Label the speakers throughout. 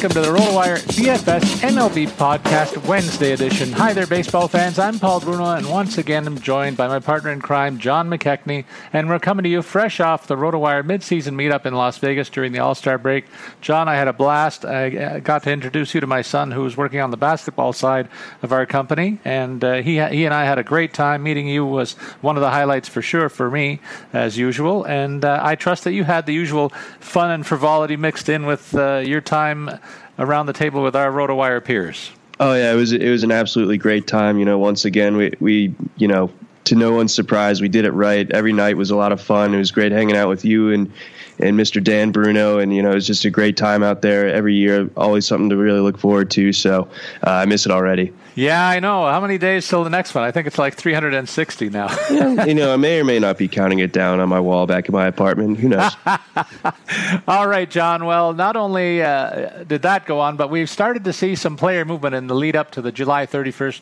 Speaker 1: Welcome to the RotoWire DFS MLB Podcast Wednesday edition. Hi there, baseball fans. I'm Paul Bruno, and once again I'm joined by my partner in crime, John McKechnie, and we're coming to you fresh off the RotoWire midseason meetup in Las Vegas during the All-Star break. John, I had a blast. I got to introduce you to my son, who was working on the basketball side of our company, and uh, he he and I had a great time. Meeting you was one of the highlights for sure for me, as usual, and uh, I trust that you had the usual fun and frivolity mixed in with uh, your time around the table with our RotoWire peers.
Speaker 2: Oh yeah, it was it was an absolutely great time. You know, once again we we you know to no one's surprise we did it right. Every night was a lot of fun. It was great hanging out with you and and Mr. Dan Bruno, and you know it's just a great time out there every year. Always something to really look forward to. So uh, I miss it already.
Speaker 1: Yeah, I know. How many days till the next one? I think it's like 360 now.
Speaker 2: yeah, you know, I may or may not be counting it down on my wall back in my apartment. Who knows?
Speaker 1: All right, John. Well, not only uh, did that go on, but we've started to see some player movement in the lead up to the July 31st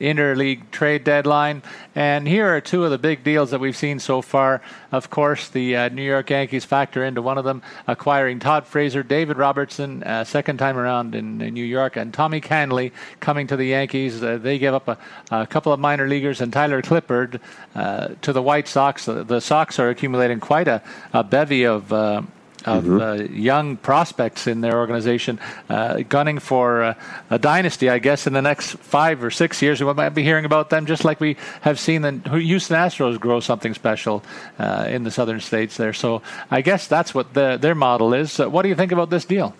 Speaker 1: interleague trade deadline. And here are two of the big deals that we've seen so far. Of course, the uh, New York Yankees factor into one of them, acquiring Todd Frazier, David Robertson, uh, second time around in, in, New York, and Tommy Kahnle coming to the Yankees. Uh, they give up a, a, couple of minor leaguers and Tyler Clippard uh, to the White Sox. The, the, Sox are accumulating quite a, a bevy of uh, of mm-hmm. uh, young prospects in their organization, uh, gunning for uh, a dynasty, I guess, in the next five or six years. We might be hearing about them just like we have seen the Houston Astros grow something special uh, in the southern states there. So I guess that's what the, their model is. what do you think about this deal?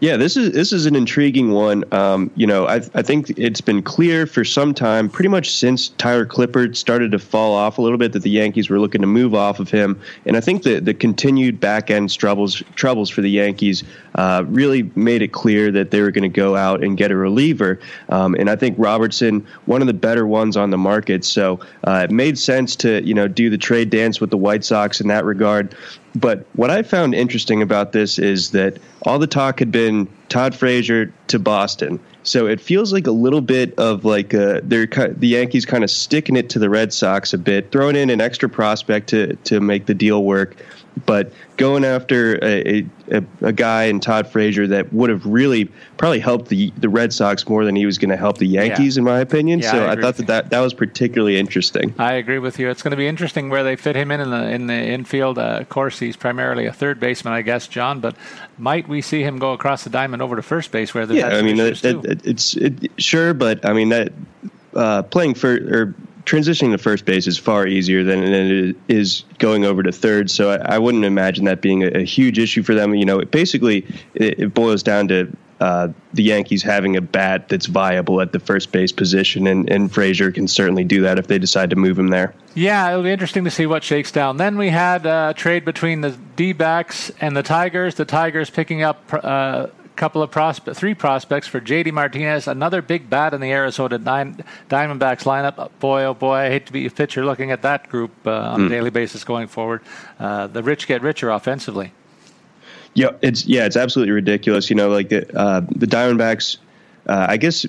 Speaker 2: Yeah, this is this is an intriguing one. Um, you know, I, I think it's been clear for some time, pretty much since Tyler Clippard started to fall off a little bit, that the Yankees were looking to move off of him. And I think the the continued back end troubles troubles for the Yankees uh, really made it clear that they were going to go out and get a reliever. Um, and I think Robertson, one of the better ones on the market, so uh, it made sense to you know do the trade dance with the White Sox in that regard. But what I found interesting about this is that all the talk had been Todd Frazier to Boston. So it feels like a little bit of like uh, they're the Yankees kind of sticking it to the Red Sox a bit, throwing in an extra prospect to to make the deal work but going after a, a, a, guy in Todd Frazier that would have really probably helped the the Red Sox more than he was going to help the Yankees, yeah. in my opinion. Yeah, so I, I thought that, that that was particularly interesting.
Speaker 1: I agree with you. It's going to be interesting where they fit him in in the in the infield. Uh, of course, he's primarily a third baseman, I guess, John. But might we see him go across the diamond over to first base where there's
Speaker 2: yeah? I mean, it, it, it's it, sure, but I mean that uh, playing for or transitioning to first base is far easier than, it is going over to third. So I, I wouldn't imagine that being a, a, huge issue for them. You know, it basically it, it boils down to uh, the Yankees having a bat that's viable at the first base position, and, and Frazier can certainly do that if they decide to move him there.
Speaker 1: Yeah, it'll be interesting to see what shakes down. Then we had a trade between the D backs and the Tigers. The Tigers picking up uh, couple of prospects, three prospects for JD Martinez, another big bat in the Arizona Diamondbacks lineup. Boy, oh boy, I hate to be a pitcher looking at that group uh, on mm. a hmm. daily basis going forward. Uh, the rich get richer offensively.
Speaker 2: Yeah, it's yeah, it's absolutely ridiculous. You know, like the uh, the Diamondbacks. Uh, I guess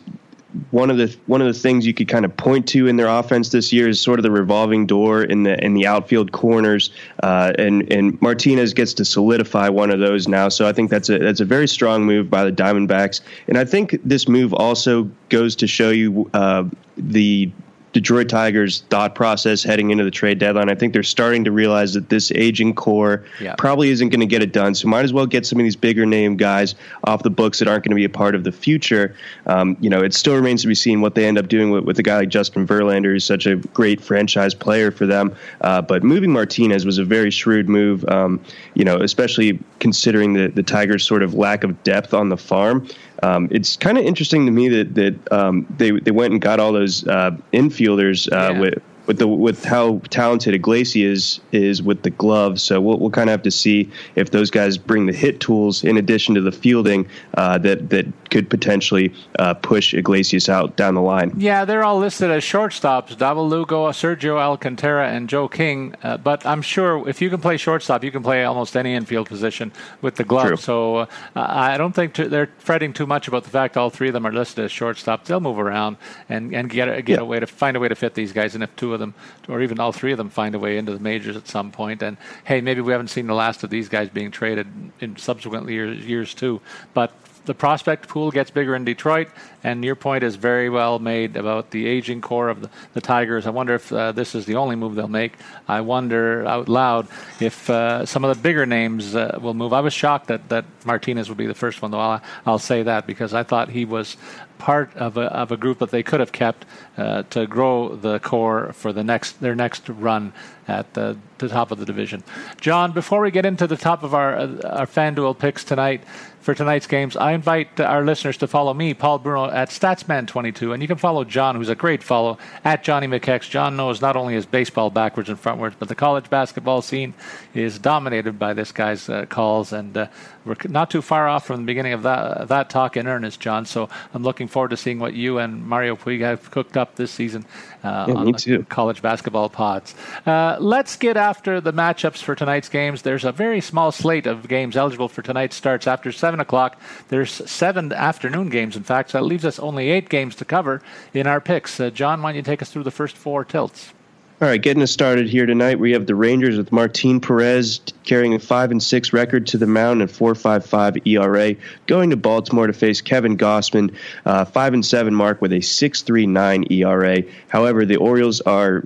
Speaker 2: one of the one of the things you could kind of point to in their offense this year is sort of the revolving door in the in the outfield corners, uh, and and Martinez gets to solidify one of those now. So I think that's a that's a very strong move by the Diamondbacks, and I think this move also goes to show you uh, the Detroit Tigers' thought process heading into the trade deadline. I think they're starting to realize that this aging core yeah. probably isn't going to get it done. So might as well get some of these bigger name guys off the books that aren't going to be a part of the future. Um, you know, it still remains to be seen what they end up doing with, with a guy like Justin Verlander, who's such a great franchise player for them. Uh, but moving Martinez was a very shrewd move. Um, you know, especially considering the the Tigers' sort of lack of depth on the farm. Um, it's kind of interesting to me that that um, they they went and got all those uh, infielders uh, yeah. with with the with how talented Iglesias is with the gloves. So we'll, we'll kind of have to see if those guys bring the hit tools in addition to the fielding uh, that that could potentially uh, push Iglesias out down the line.
Speaker 1: Yeah, they're all listed as shortstops: Dawel Lugo, Sergio Alcantara, and Joe King. Uh, but I'm sure if you can play shortstop, you can play almost any infield position with the glove. True. So uh, I don't think t- they're fretting too much about the fact all three of them are listed as shortstop. They'll move around and, and get a, get yeah. a way to find a way to fit these guys. And if two of them, or even all three of them, find a way into the majors at some point, and hey, maybe we haven't seen the last of these guys being traded in subsequent years, years too. But the prospect pool gets bigger in Detroit, and your point is very well made about the aging core of the, the Tigers. I wonder if uh, this is the only move they'll make. I wonder out loud if uh, some of the bigger names uh, will move. I was shocked that, that Martinez would be the first one, though. I'll, I'll say that because I thought he was part of a, of a group that they could have kept uh, to grow the core for the next their next run at the, the top of the division. John, before we get into the top of our uh, our FanDuel picks tonight, for tonight's games, I invite our listeners to follow me, Paul Bruno, at Statsman22, and you can follow John, who's a great follow, at Johnny McKechs. John knows not only his baseball backwards and frontwards, but the college basketball scene is dominated by this guy's uh, calls, and uh, we're not too far off from the beginning of that that talk in earnest, John. So I'm looking forward to seeing what you and Mario Puig have cooked up this season uh, yeah, on the college basketball pods. Uh, let's get after the matchups for tonight's games. There's a very small slate of games eligible for tonight's starts after seven o'clock. There's seven afternoon games, in fact, so that leaves us only eight games to cover in our picks. Uh, John, why don't you take us through the first four tilts?
Speaker 2: All right, getting us started here tonight. We have the Rangers with Martin Perez carrying a five and six record to the mound and four five five ERA. Going to Baltimore to face Kevin Gausman, uh, five and seven mark with a six three nine ERA. However, the Orioles are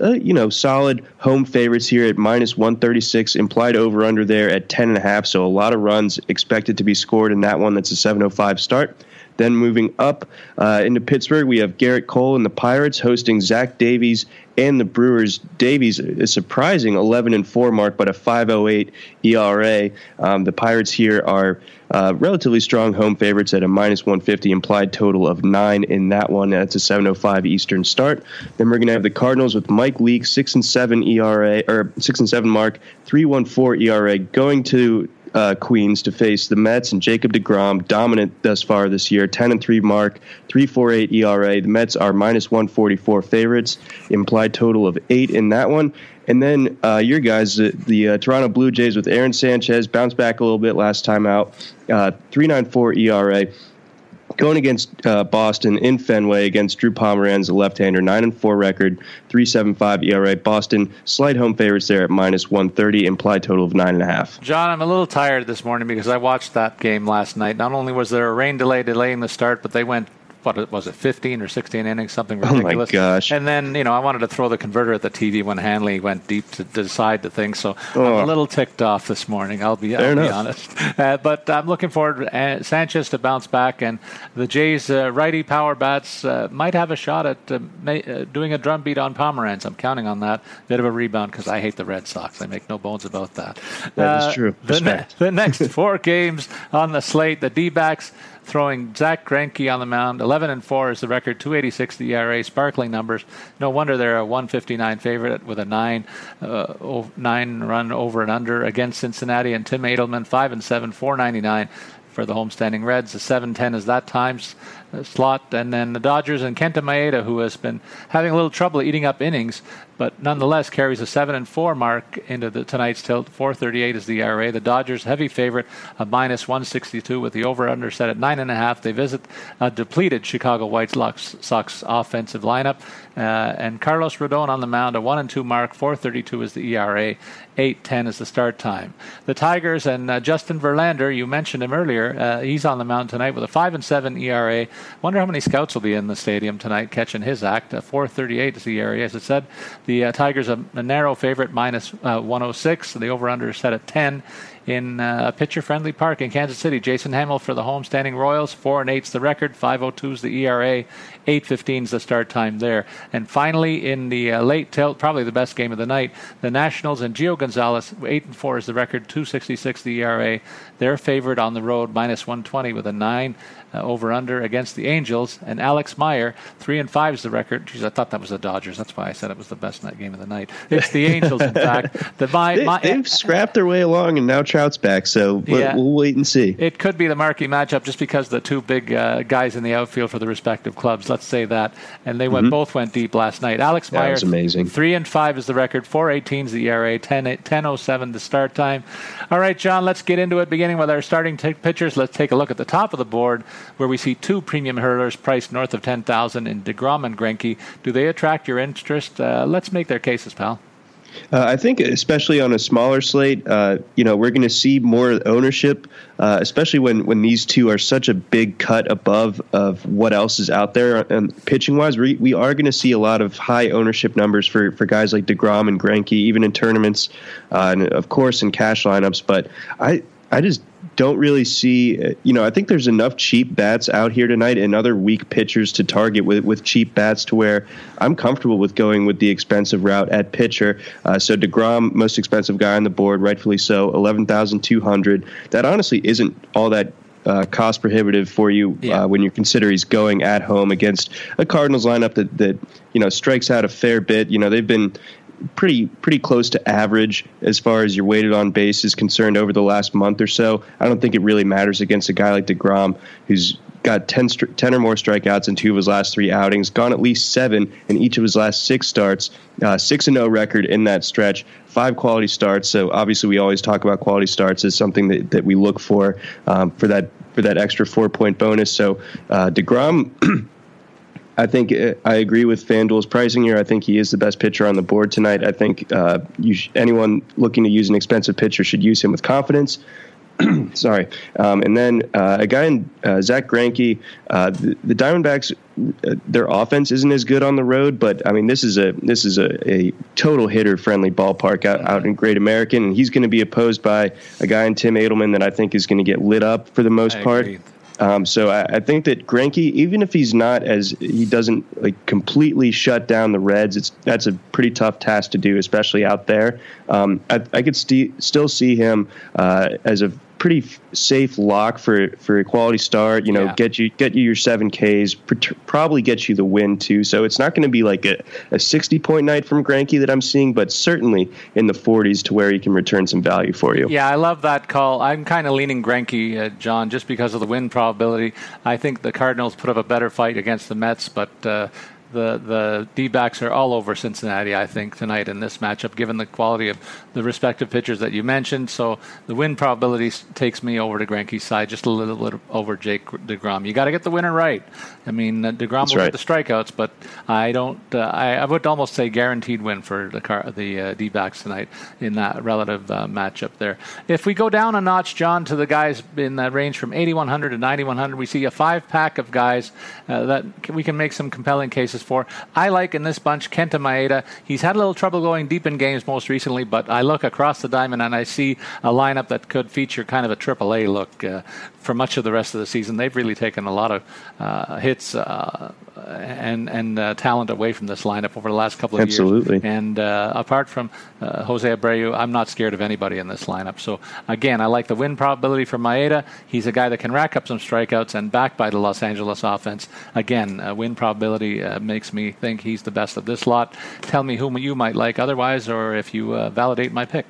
Speaker 2: uh, you know, solid home favorites here at minus 136, implied over under there at 10.5. So a lot of runs expected to be scored in that one. That's a 705 start. Then moving up uh, into Pittsburgh, we have Gerrit Cole and the Pirates hosting Zach Davies and the Brewers. Davies a surprising 11 and 4 mark, but a 5.08 ERA. Um, the Pirates here are uh, relatively strong home favorites at a minus 150 implied total of nine in that one. That's a 7:05 Eastern start. Then we're going to have the Cardinals with Mike Leake, six and seven ERA or six and seven mark, 3.14 ERA, going to uh, Queens to face the Mets and Jacob DeGrom, dominant thus far this year, 10 and 3 mark, 3.48 ERA. The Mets are minus 144 favorites, implied total of eight in that one. And then uh, your guys, the, the uh, Toronto Blue Jays with Aaron Sanchez, bounced back a little bit last time out, uh, 3.94 ERA going against uh, Boston in Fenway against Drew Pomeranz, a left-hander, nine and four record, three seven five ERA. Boston slight home favorites there at minus one thirty, implied total of nine and a half.
Speaker 1: John, I'm a little tired this morning because I watched that game last night. Not only was there a rain delay delaying the start, but they went what was it, 15 or 16 innings, something ridiculous.
Speaker 2: Oh my gosh!
Speaker 1: And then you know I wanted to throw the converter at the TV when Hanley went deep to, decide the thing. So oh. I'm a little ticked off this morning. I'll be, I'll be honest. Uh, but I'm looking forward to uh, Sanchez to bounce back, and the Jays' uh, righty power bats uh, might have a shot at uh, ma- doing a drum beat on Pomeranz. I'm counting on that. Bit of a rebound because I hate the Red Sox. I make no bones about that.
Speaker 2: That is true.
Speaker 1: The, ne- the next four games on the slate, the D-backs throwing Zack Greinke on the mound. 11 and 4 is the record, 286 the ERA, sparkling numbers. No wonder they're a 159 favorite with a 9 uh, 9 run over and under against Cincinnati and Tim Adleman 5 and 7, 499 for the homestanding Reds. The 7-10 is that times uh, slot, and then the Dodgers and Kenta Maeda, who has been having a little trouble eating up innings, but nonetheless carries a seven and four mark into the tonight's tilt. 438 is the ERA. The Dodgers heavy favorite, a minus 162 with the over/under set at nine and a half. They visit a depleted Chicago White Sox offensive lineup, uh, and Carlos Rodon on the mound, a one and two mark. 432 is the ERA. 8:10 is the start time. The Tigers and uh, Justin Verlander, you mentioned him earlier. Uh, he's on the mound tonight with a five and seven ERA. Wonder how many scouts will be in the stadium tonight catching his act. Uh, 438 is the ERA, as I said. The uh, Tigers a, a, narrow favorite, minus, uh, 106. The over/under set at 10 in uh, a pitcher-friendly park in Kansas City. Jason Hammel for the home-standing Royals. Four and eight's the record. 502 is the ERA. 8:15 is the start time there. And finally, in the uh, late tilt, probably the best game of the night, the Nationals and Gio Gonzalez. Eight and four is the record. 266 the ERA. They're favored on the road, minus 120 with a nine uh, over under against the Angels. And Alex Meyer, three and five is the record. Jeez, I thought that was the Dodgers. That's why I said it was the best night game of the night. It's the Angels, in fact. The
Speaker 2: my, they, have scrapped their way along, and now Trout's back. So yeah, we'll wait and see.
Speaker 1: It could be the marquee matchup just because the two big uh, guys in the outfield for the respective clubs. Let's say that. And they went mm-hmm. both went deep last night. Alex Meyer,
Speaker 2: was amazing.
Speaker 1: Three and five is the record. Four eighteen is the ERA. 10, 10 the start time. All right, John. Let's get into it. Beginning with our starting t- pitchers. Let's take a look at the top of the board where we see two premium hurlers priced north of 10000 in DeGrom and Greinke. Do they attract your interest? Uh, let's make their cases, pal.
Speaker 2: Uh, I think, especially on a smaller slate, uh, you know, we're going to see more ownership, uh, especially when, when these two are such a big cut above of what else is out there. And pitching wise, we, we are going to see a lot of high ownership numbers for, for guys like Degrom and Greinke, even in tournaments, uh, and of course in cash lineups. But I I just don't really see, you know, I think there's enough cheap bats out here tonight and other weak pitchers to target with, with cheap bats to where I'm comfortable with going with the expensive route at pitcher. Uh, so DeGrom, most expensive guy on the board, rightfully so, 11,200. That honestly isn't all that uh, cost prohibitive for you yeah. uh, when you consider he's going at home against a Cardinals lineup that that you know strikes out a fair bit. You know they've been pretty pretty close to average as far as your weighted on base is concerned over the last month or so. I don't think it really matters against a guy like DeGrom who's got 10, 10 or more strikeouts in two of his last three outings, gone at least seven in each of his last six starts, uh, 6 and 0 record in that stretch, five quality starts. So obviously, we always talk about quality starts as something that, that we look for um, for that for that extra four point bonus. So uh, DeGrom. I think uh, I agree with FanDuel's pricing here. I think he is the best pitcher on the board tonight. I think uh, sh- anyone looking to use an expensive pitcher should use him with confidence. Sorry. Um, and then uh, a guy in uh, Zack Greinke, uh, the, the, Diamondbacks, uh, their offense isn't as good on the road, but I mean this is a this is a, a total hitter friendly ballpark out, out in Great American, and he's going to be opposed by a guy in Tim Adleman that I think is going to get lit up for the most I part. Agree. Um, so I, I, think that Greinke, even if he's not as he doesn't like completely shut down the Reds, it's that's a pretty tough task to do, especially out there. Um, I, I, could st- still see him uh, as a pretty f- safe lock for for a quality start. You know, yeah. get you get you your seven Ks, pr- probably get you the win too. So it's not going to be like a, a sixty point night from Greinke that I'm seeing, but certainly in the forties to where he can return some value for you.
Speaker 1: Yeah, I love that call. I'm kind of leaning Greinke, uh, John, just because of the win probability. I think the Cardinals put up a better fight against the Mets, but. Uh, the the D backs are all over Cincinnati. I think tonight in this matchup, given the quality of the respective pitchers that you mentioned. So the win probability takes me over to Greinke's side, just a little bit over Jake Degrom. You got to get the winner right. I mean, uh, Degrom That's will right. get the strikeouts, but I don't. Uh, I, I, would almost say guaranteed win for the car, the uh, D backs tonight in that relative uh, matchup there. If we go down a notch, John, to the guys in that range from 8100 to 9100, we see a five pack of guys uh, that we can make some compelling cases for. I like in this bunch Kenta Maeda. He's had a little trouble going deep in games most recently, but I look across the diamond and I see a lineup that could feature kind of a triple A look uh, for much of the rest of the season. They've really taken a lot of uh, hits uh, and and uh, talent away from this lineup over the last couple of
Speaker 2: Absolutely.
Speaker 1: years. Absolutely. And uh, apart from uh, Jose Abreu, I'm not scared of anybody in this lineup. So again, I like the win probability for Maeda. He's a guy that can rack up some strikeouts and backed by the Los Angeles offense. Again, win probability makes me think he's the best of this lot. Tell me whom you might like otherwise, or if you uh, validate my pick.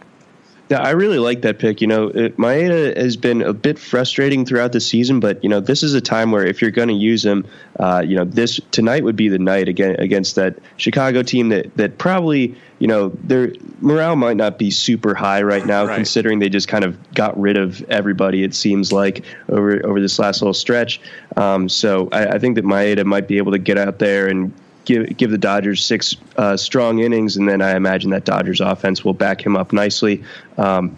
Speaker 2: Yeah, I really like that pick. You know, it, Maeda has been a bit frustrating throughout the season, but you know, this is a time where if you're going to use him, uh, you know, this tonight would be the night again against that Chicago team that that probably, you know, their morale might not be super high right now, right. considering they just kind of got rid of everybody. It seems like over over this last little stretch. Um, so I, I think that Maeda might be able to get out there and give give the Dodgers six uh, strong innings, and then I imagine that Dodgers offense will back him up nicely. Um,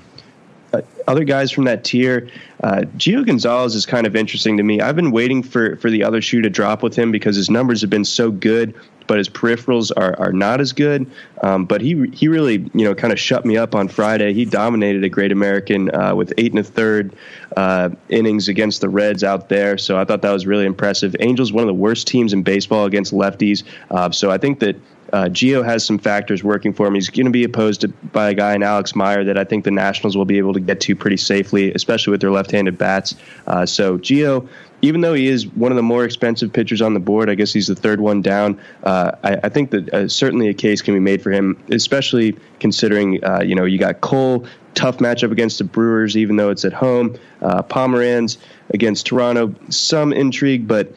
Speaker 2: uh, other guys from that tier, uh, Gio Gonzalez is kind of interesting to me. I've been waiting for for the other shoe to drop with him because his numbers have been so good but his peripherals are, are not as good. Um, but he he really you know kind of shut me up on Friday. He dominated a Great American uh, with eight and a third uh, innings against the Reds out there. So I thought that was really impressive. Angels one of the worst teams in baseball against lefties. Uh, so I think that uh, Gio has some factors working for him. He's going to be opposed to, by a guy in Alex Meyer that I think the Nationals will be able to get to pretty safely, especially with their left-handed bats. Uh, so Gio, even though he is one of the more expensive pitchers on the board, I guess he's the third one down. Uh, I, I, think that uh, certainly a case can be made for him, especially considering uh, you know you got Cole, tough matchup against the Brewers, even though it's at home. Uh, Pomeranz against Toronto, some intrigue, but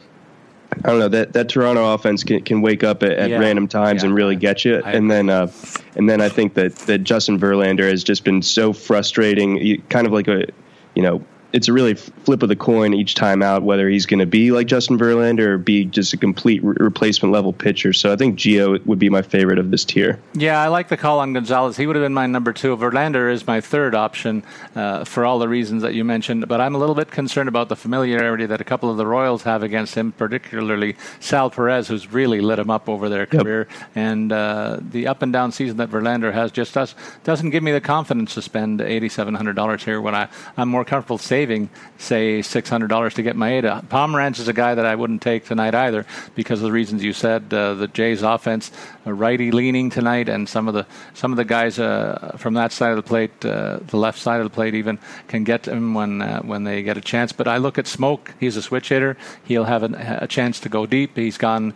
Speaker 2: I don't know that that Toronto offense can, can wake up at, at yeah. random times yeah. and really get you. I and then uh, and then I think that that Justin Verlander has just been so frustrating, kind of like a you know it's a really flip of the coin each time out whether he's going to be like Justin Verlander or be just a complete re- replacement level pitcher. So I think Gio would be my favorite of this tier.
Speaker 1: Yeah, I like the call on Gonzalez. He would have been my number two. Verlander is my third option uh, for all the reasons that you mentioned. But I'm a little bit concerned about the familiarity that a couple of the Royals have against him, particularly Sal Perez, who's really lit him up over their career. Yep. And uh, the up and down season that Verlander has just does, doesn't give me the confidence to spend $8,700 here when I, I'm more comfortable saving saving, say, $600 to get my Maeda. Pomeranz is a guy that I wouldn't take tonight either because of the reasons you said. Uh, the Jays offense, righty leaning tonight, and some of the some of the guys uh, from that side of the plate, uh, the left side of the plate, even can get him when uh, when they get a chance. But I look at Smoak; he's a switch hitter. He'll have a, a chance to go deep. He's gone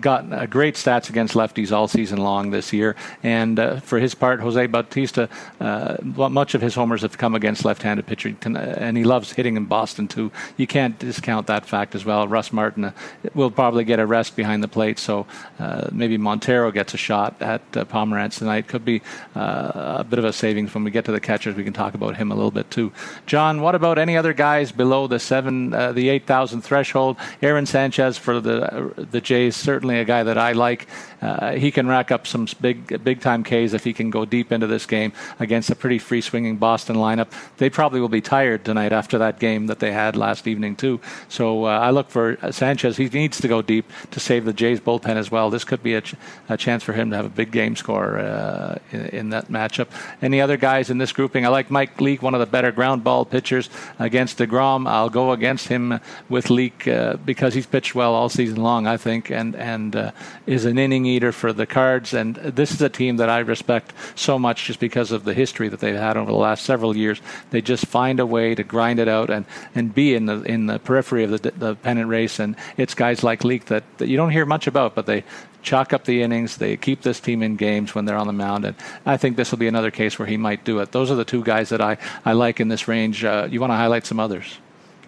Speaker 1: got uh, great stats against lefties all season long this year. And uh, for his part, Jose Bautista, uh, much of his homers have come against left-handed pitching, and he loves hitting in Boston too. You can't discount that fact as well. Russ Martin uh, will probably get a rest behind the plate, so uh, maybe Montero gets a shot at uh, Pomeranz tonight. Could be a bit of a savings when we get to the catchers. We can talk about him a little bit too. John, what about any other guys below the seven, the eight thousand threshold? Aaron Sanchez for the the Jays certainly a guy that I like. Uh, he can rack up some big big time Ks if he can go deep into this game against a pretty free swinging Boston lineup. They probably will be tired tonight after that game that they had last evening too. So uh, I look for Sanchez. He needs to go deep to save the Jays bullpen as well. This could be a, ch- a chance for him to have a big game score uh, in, in, that matchup. Any other guys in this grouping? I like Mike Leake, one of the better ground ball pitchers against Degrom. I'll go against him with Leake uh, because he's pitched well all season long. I think and and uh, is an inning eater for the Cards. And this is a team that I respect so much just because of the history that they've had over the last several years. They just find a way to grind it out and, and be in the in the periphery of the, the pennant race. And it's guys like Leake that, that you don't hear much about, but they chalk up the innings. They keep this team in games when they're on the mound, and I think this will be another case where he might do it. Those are the two guys that I, I like in this range. Uh, you want to highlight some others?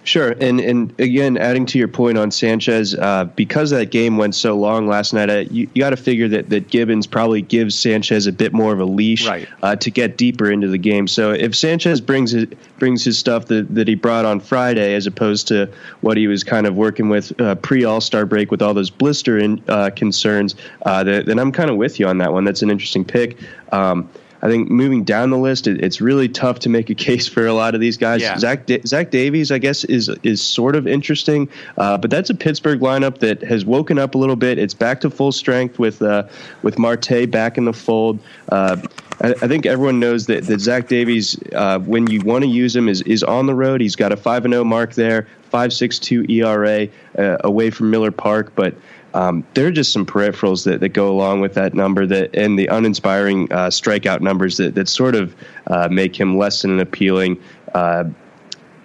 Speaker 2: Sure, and and again, adding to your point on Sanchez, uh, because that game went so long last night, uh, you, you got to figure that that Gibbons probably gives Sanchez a bit more of a leash
Speaker 1: right.
Speaker 2: uh, to get deeper into the game. So if Sanchez brings his brings his stuff that, that he brought on Friday, as opposed to what he was kind of working with uh, pre All Star break with all those blister in, uh, concerns, uh, then I'm kind of with you on that one. That's an interesting pick. Um, I think moving down the list, it, it's really tough to make a case for a lot of these guys.
Speaker 1: Yeah.
Speaker 2: Zach Zach Davies, I guess, is is sort of interesting, uh, but that's a Pittsburgh lineup that has woken up a little bit. It's back to full strength with uh, with Marte back in the fold. Uh, I, I, think everyone knows that, that Zach Davies, uh, when you want to use him, is is on the road. He's got a five and zero mark there, five six two ERA uh, away from Miller Park, but um, there are just some peripherals that, that go along with that number that and the uninspiring uh, strikeout numbers that, that sort of uh, make him less than an appealing uh,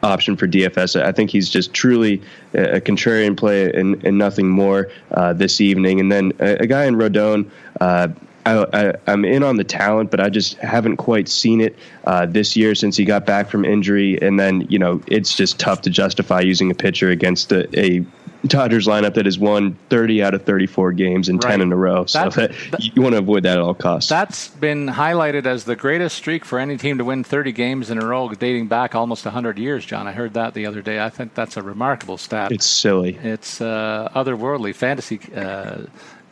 Speaker 2: option for DFS. I think he's just truly a contrarian play and, and nothing more uh, this evening. And then a, a guy in Rodon. Uh, I, am in on the talent, but I just haven't quite seen it uh, this year since he got back from injury. And then, you know, it's just tough to justify using a pitcher against a, a Dodgers lineup that has won 30 out of 34 games and right. 10 in a row. So that, you want to avoid that at all costs.
Speaker 1: That's been highlighted as the greatest streak for any team to win 30 games in a row, dating back almost 100 years, John. I heard that the other day. I think that's a remarkable stat.
Speaker 2: It's silly.
Speaker 1: It's uh, otherworldly fantasy. Uh,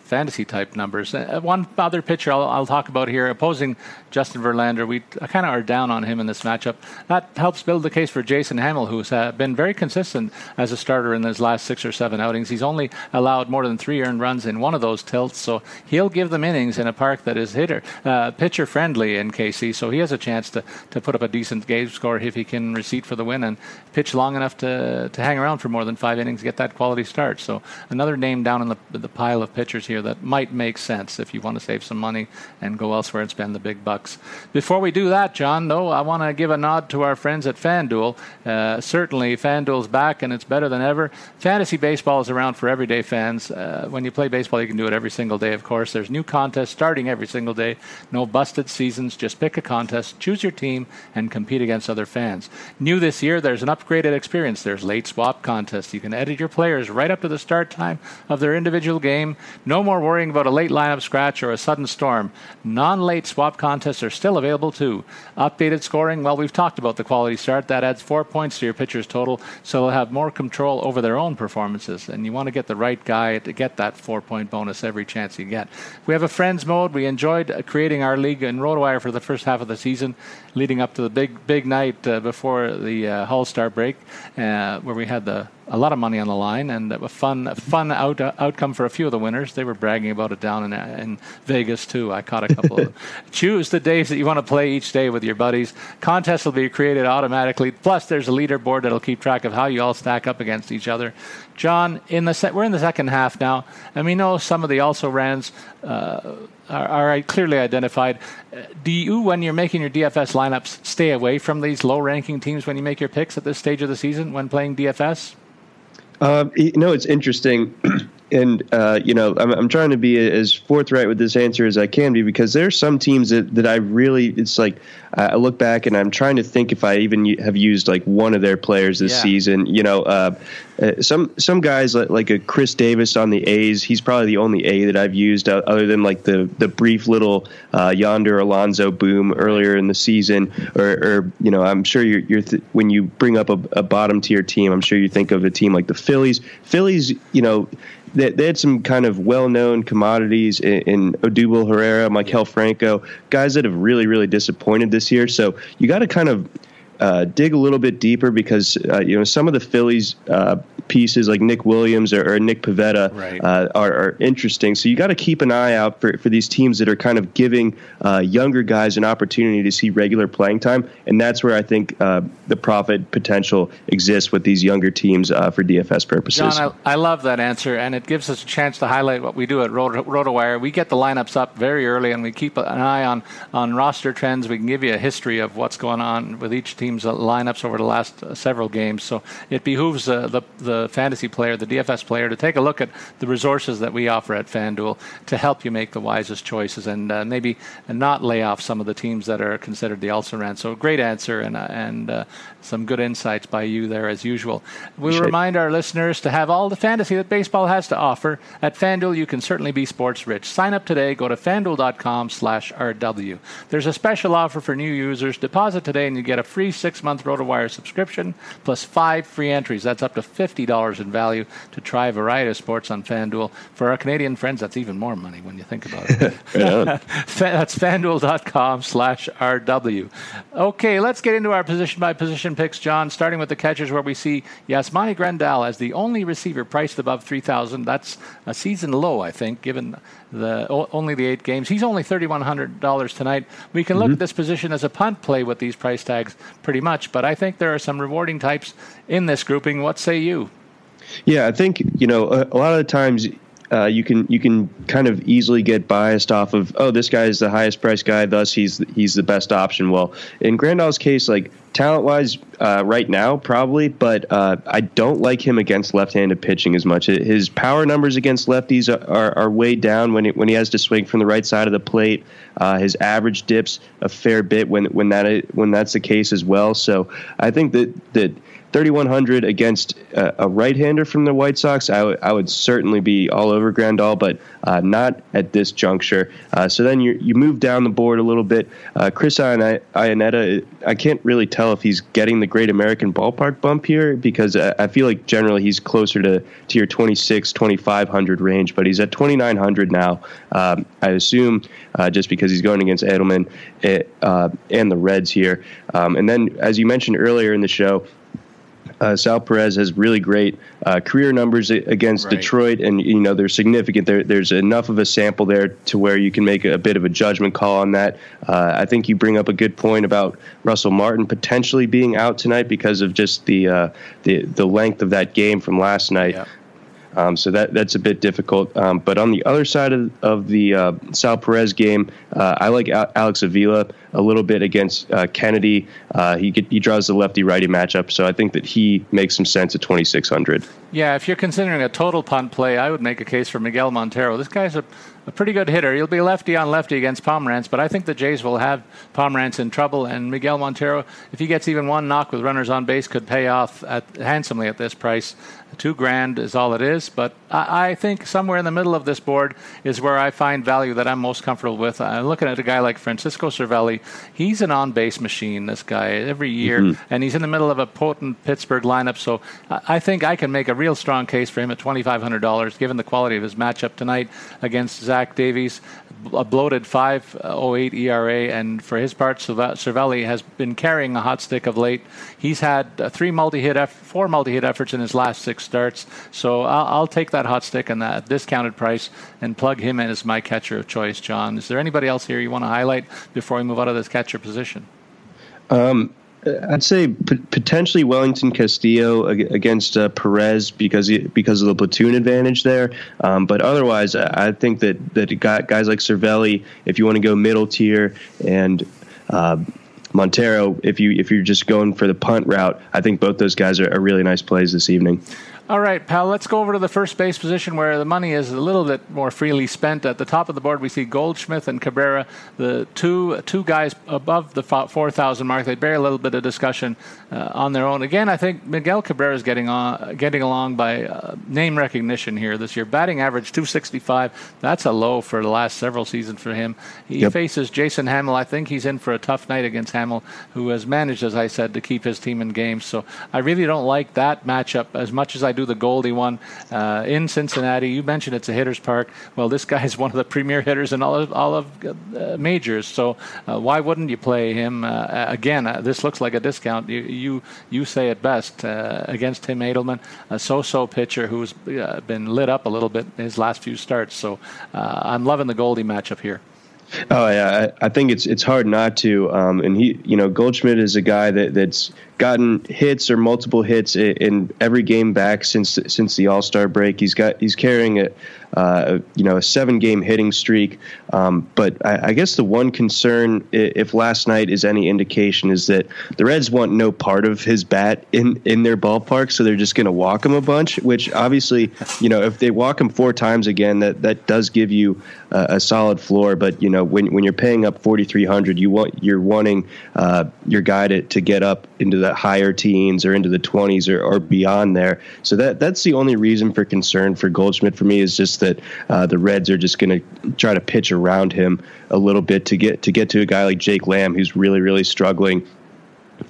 Speaker 1: fantasy type numbers. Uh, one other pitcher I'll, I'll, talk about here, opposing Justin Verlander, we kind of are down on him in this matchup. That helps build the case for Jason Hammel, who's uh, been very consistent as a starter in his last six or seven outings. He's only allowed more than three earned runs in one of those tilts, so he'll give them innings in a park that is hitter uh, pitcher friendly in KC. So he has a chance to, to put up a decent game score if he can receipt for the win and pitch long enough to to hang around for more than five innings, get that quality start. So another name down in the the pile of pitchers here that might make sense if you want to save some money and go elsewhere and spend the big bucks. Before we do that, John, though, I want to give a nod to our friends at FanDuel. Uh, certainly, FanDuel's back and it's better than ever. Fantasy baseball is around for everyday fans. Uh, when you play baseball, you can do it every single day, of course. There's new contests starting every single day. No busted seasons. Just pick a contest, choose your team, and compete against other fans. New this year, there's an upgraded experience. There's late swap contests. You can edit your players right up to the start time of their individual game. No more worrying about a late lineup scratch or a sudden storm. Non late swap contests are still available too. Updated scoring, well, we've talked about the quality start. That adds four points to your pitcher's total, so they'll have more control over their own performances. And you want to get the right guy to get that four point bonus every chance you get. We have a friends mode. We enjoyed creating our league in RotoWire for the first half of the season, leading up to the big, big night uh, before the uh, Star break, uh, where we had the a lot of money on the line and a fun, fun out, uh, outcome for a few of the winners. They were bragging about it down in, in Vegas too. I caught a couple. of Choose the days that you want to play each day with your buddies. Contests will be created automatically. Plus, there's a leaderboard that'll keep track of how you all stack up against each other. John, in the se- we're in the second half now, and we know some of the also rans. Uh, are, are, clearly identified. Do you, when you're making your DFS lineups, stay away from these low-ranking teams when you make your picks at this stage of the season when playing DFS?
Speaker 2: Uh, you know, it's interesting. and uh, you know, I'm, I'm trying to be as forthright with this answer as I can be because there are some teams that, that I really, it's like I look back and I'm trying to think if I even have used like one of their players this yeah. season. You know, uh, uh, some some guys like, like a Khris Davis on the A's, he's probably the only A that I've used uh, other than like the the brief little uh, Yonder Alonso boom earlier in the season. Or, or you know, I'm sure you're, you're th- when you bring up a, a bottom tier team, I'm sure you think of a team like the Phillies. Phillies, you know they, they had some kind of well-known commodities in, in Odubel Herrera, Maikel Franco, guys that have really, really disappointed this year. So you got to kind of uh, dig a little bit deeper because uh, you know some of the Phillies uh, pieces like Nick Williams or, or Nick Pivetta right. Uh, are, are, interesting. So you got to keep an eye out for, for these teams that are kind of giving uh, younger guys an opportunity to see regular playing time, and that's where I think uh, the profit potential exists with these younger teams for DFS purposes.
Speaker 1: John, I, I, love that answer, and it gives us a chance to highlight what we do at Roto, RotoWire. We get the lineups up very early, and we keep an eye on on roster trends. We can give you a history of what's going on with each team teams' lineups over the last uh, several games. So it behooves uh, the the fantasy player, the DFS player, to take a look at the resources that we offer at FanDuel to help you make the wisest choices and uh, maybe not lay off some of the teams that are considered the also ran. So great answer and and some good insights by you there as usual. We remind our listeners to have all the fantasy that baseball has to offer at FanDuel. You can certainly be sports rich. Sign up today. Go to fanduel.com slash RW. There's a special offer for new users. Deposit today and you get a free six-month RotoWire subscription plus five free entries. That's up to fifty dollars in value to try a variety of sports on FanDuel. For our Canadian friends, that's even more money when you think about it. that's fanduel.com slash RW. Okay, let's get into our position by position picks, John. Starting with the catchers, where we see Yasmani Grandal as the only receiver priced above three thousand. That's a season low, I think, given the only the eight games. He's only thirty one hundred dollars tonight. We can mm-hmm. look at this position as a punt play with these price tags, pretty much. But I think there are some rewarding types in this grouping. What say you?
Speaker 2: Yeah, I think you know a, a lot of the times uh, you can you can kind of easily get biased off of oh this guy is the highest priced guy thus he's he's the best option. Well, in Grandal's case, like talent wise, uh, right now probably, but uh, I don't like him against left-handed pitching as much. His power numbers against lefties are, are, are way down when he, when he has to swing from the right side of the plate. Uh, his average dips a fair bit when when that when that's the case as well. So I think that that 3,100 against a, a right-hander from the White Sox, I, w- I would certainly be all over Grandal, but uh, not at this juncture. Uh, so then you you move down the board a little bit. Uh, Chris Iannetta, I can't really tell if he's getting the Great American Ballpark bump here because I, I feel like generally he's closer to, to your 26, 2,500 range, but he's at 2,900 now. Um, I assume uh, just because he's going against Adleman it, eh, uh, and the Reds here. Um, and then, as you mentioned earlier in the show, uh, Sal Perez has really great uh, career numbers against right. Detroit, and you know they're significant. There, there's enough of a sample there to where you can make a, bit of a judgment call on that. Uh, I think you bring up a good point about Russell Martin potentially being out tonight because of just the uh, the the length of that game from last night. Yeah. Um, so that that's a bit difficult. Um, but on the other side of, of the uh, Sal Perez game, uh, I like Alex Avila a little bit against uh, Kennedy. Uh, he get, he draws the lefty righty matchup, so I think that he makes some sense at 2600.
Speaker 1: Yeah, if you're considering a total punt play, I would make a case for Miguel Montero. This guy's a a pretty good hitter. He'll be lefty on lefty against Pomeranz, but I think the Jays will have Pomeranz in trouble. And Miguel Montero, if he gets even one knock with runners on base, could pay off at, handsomely at this price. Two grand is all it is, but I, I, think somewhere in the middle of this board is where I find value that I'm most comfortable with. I'm looking at a guy like Francisco Cervelli. He's an on base machine, this guy, every year, mm-hmm. and he's in the middle of a potent Pittsburgh lineup. So I think I can make a real strong case for him at $2,500, given the quality of his matchup tonight against Zach Zach Davies, a bloated 5.08 ERA, and for his part, Cervelli has been carrying a hot stick of late. He's had uh, three multi-hit, eff- four multi-hit efforts in his last six starts. So I'll, I'll take that hot stick and that discounted price and plug him in as my catcher of choice. John, is there anybody else here you want to highlight before we move out of this catcher position?
Speaker 2: Um, I'd say p- potentially Wellington Castillo against uh, Perez because he, because of the platoon advantage there. Um, but otherwise, I think that that guys like Cervelli, if you want to go middle tier, and uh, Montero, if you if you're just going for the punt route, I think both those guys are, are really nice plays this evening.
Speaker 1: All right, pal, let's go over to the first base position where the money is a little bit more freely spent. At the top of the board, we see Goldschmidt and Cabrera, the two two guys above the 4,000 mark. They bear a little bit of discussion uh, on their own. Again, I think Miguel Cabrera is getting, on, getting along by uh, name recognition here this year. Batting average 265. That's a low for the last several seasons for him. He yep. faces Jason Hammel. I think he's in for a tough night against Hammel, who has managed, as I said, to keep his team in games. So I really don't like that matchup as much as I do the Goldie one uh, in Cincinnati. You mentioned it's a hitter's park. Well, this guy is one of the premier hitters in all of, all of uh, majors. So uh, why wouldn't you play him uh, again? Uh, this looks like a discount. You you, you say it best against Tim Adleman, a so-so pitcher who's been lit up a little bit his last few starts. So I'm loving the Goldie matchup here.
Speaker 2: Oh yeah, I, I, think it's it's hard not to. Um, and he, you know, Goldschmidt is a guy that that's gotten hits or multiple hits in, in every game back since since the All Star break. He's got he's carrying a uh, you know a seven game hitting streak. Um, but I, I, guess the one concern, if last night is any indication, is that the Reds want no part of his bat in in their ballpark, so they're just going to walk him a bunch. Which obviously, you know, if they walk him four times again, that that does give you a solid floor. But you know, when when you're paying up forty three hundred, you want you're wanting uh, your guy to, to get up into the higher teens or into the twenties or, or beyond there. So that that's the only reason for concern for Goldschmidt for me is just that uh, the Reds are just going to try to pitch around him a little bit to get to get to a guy like Jake Lamb who's really really struggling